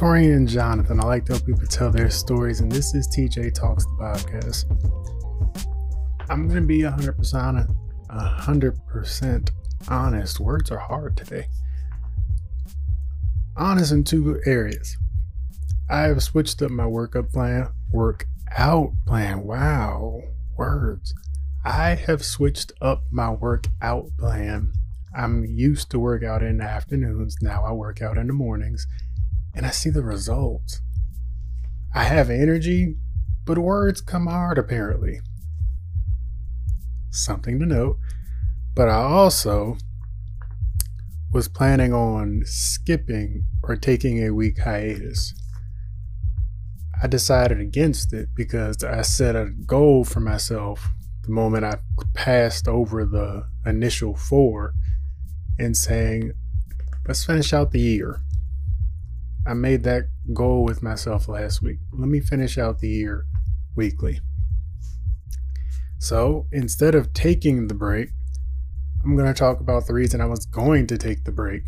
Torian and Jonathan. I like to help people tell their stories, and this is TJ Talks the podcast. I'm gonna be 100% honest. 100% honest. Words are hard today. Honest in two areas. I have switched up my workup plan, workout plan. Wow, words. I have switched up my workout plan. I'm used to work out in the afternoons. Now I work out in the mornings and I see the results. I have energy, but words come hard apparently. Something to note. But I also was planning on skipping or taking a week hiatus. I decided against it because I set a goal for myself the moment I passed over the initial four and saying, let's finish out the year. I made that goal with myself last week. Let me finish out the year weekly. So instead of taking the break, I'm going to talk about the reason I was going to take the break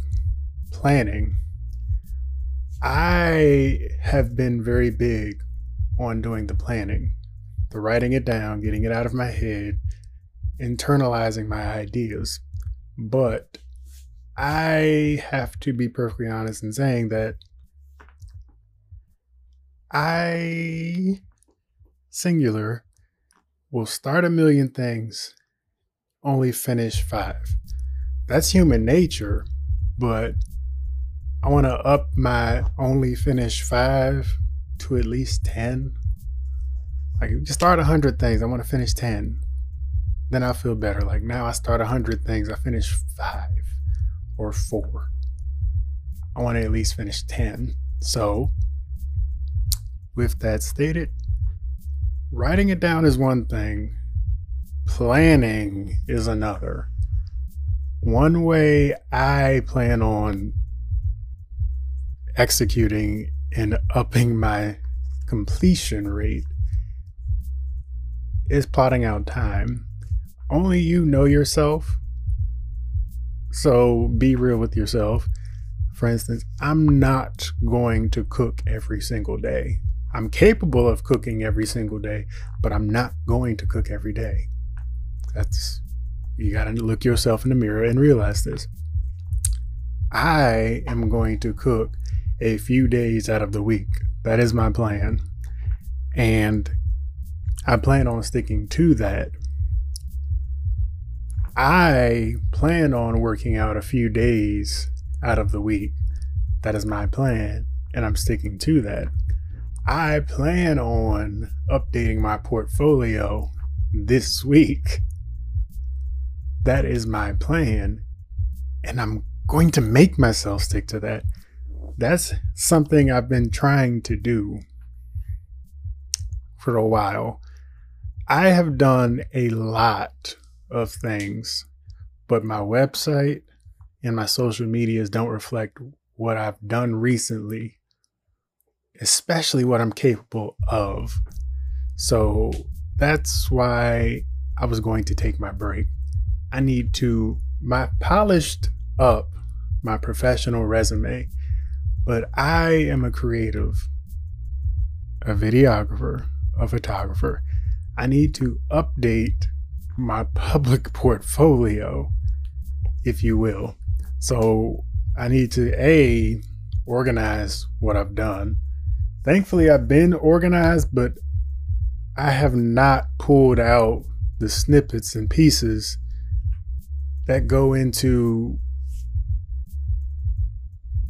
planning. I have been very big on doing the planning, the writing it down, getting it out of my head, internalizing my ideas. But I have to be perfectly honest in saying that I, singular, will start a million things, only finish five. That's human nature, but I want to up my only finish five to at least 10. Like, just start 100 things, I want to finish 10. Then I feel better. Like, now I start 100 things, I finish five or four. I want to at least finish 10. So, with that stated, writing it down is one thing, planning is another. One way I plan on executing and upping my completion rate is plotting out time. Only you know yourself. So be real with yourself. For instance, I'm not going to cook every single day. I'm capable of cooking every single day, but I'm not going to cook every day. That's, you got to look yourself in the mirror and realize this. I am going to cook a few days out of the week. That is my plan. And I plan on sticking to that. I plan on working out a few days out of the week. That is my plan, and I'm sticking to that. I plan on updating my portfolio this week. That is my plan. And I'm going to make myself stick to that. That's something I've been trying to do for a while. I have done a lot of things, but my website and my social medias don't reflect what I've done recently especially what I'm capable of. So that's why I was going to take my break. I need to my polished up my professional resume, but I am a creative, a videographer, a photographer. I need to update my public portfolio, if you will. So I need to A, organize what I've done Thankfully, I've been organized, but I have not pulled out the snippets and pieces that go into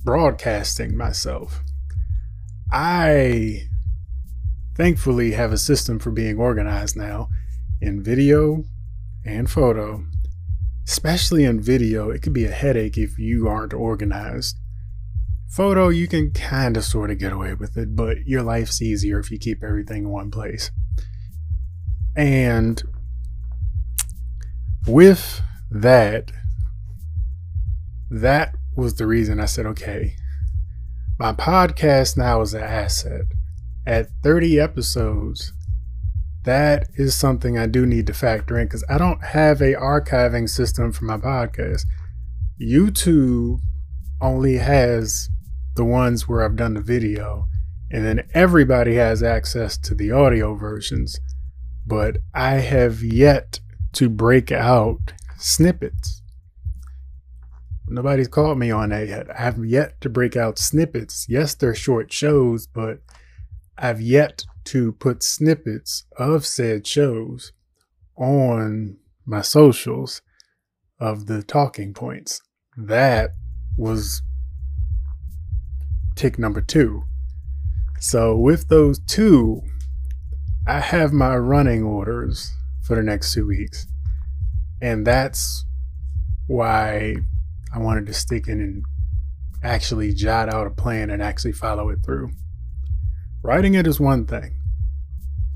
broadcasting myself. I thankfully have a system for being organized now in video and photo. Especially in video, it could be a headache if you aren't organized. Photo, you can kind of sort of get away with it, but your life's easier if you keep everything in one place. And with that, that was the reason I said, okay, my podcast now is an asset. At 30 episodes, that is something I do need to factor in because I don't have a archiving system for my podcast. YouTube only has the ones where I've done the video, and then everybody has access to the audio versions. But I have yet to break out snippets. Nobody's called me on that yet. I have yet to break out snippets. Yes, they're short shows, but I've yet to put snippets of said shows on my socials of the talking points. That was tick number two. So, with those two, I have my running orders for the next two weeks. And that's why I wanted to stick in and actually jot out a plan and actually follow it through. Writing it is one thing,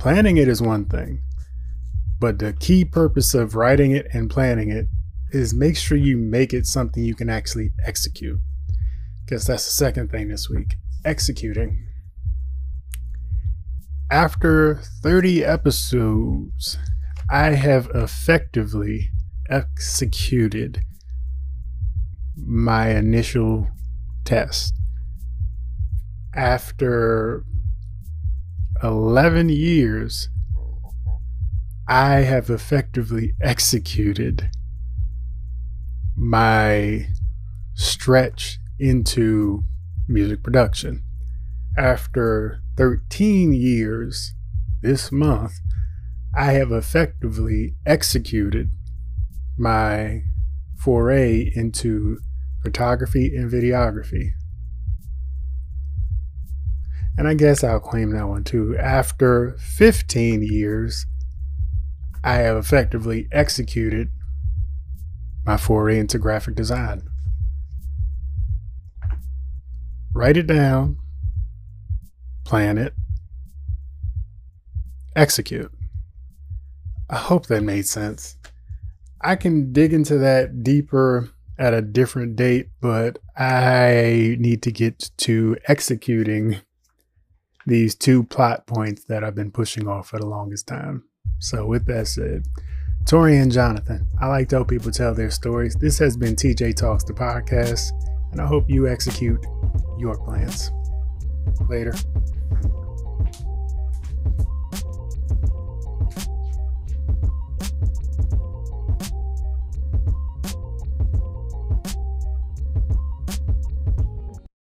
planning it is one thing, but the key purpose of writing it and planning it is make sure you make it something you can actually execute. Because that's the second thing this week executing. After 30 episodes, I have effectively executed my initial test. After 11 years, I have effectively executed my stretch into music production. After 13 years this month, I have effectively executed my foray into photography and videography. And I guess I'll claim that one too. After 15 years, I have effectively executed my foray into graphic design. Write it down, plan it, execute. I hope that made sense. I can dig into that deeper at a different date, but I need to get to executing these two plot points that I've been pushing off for the longest time. So, with that said, Tori and Jonathan, I like to help people tell their stories. This has been TJ Talks, the podcast, and I hope you execute your plans. Later.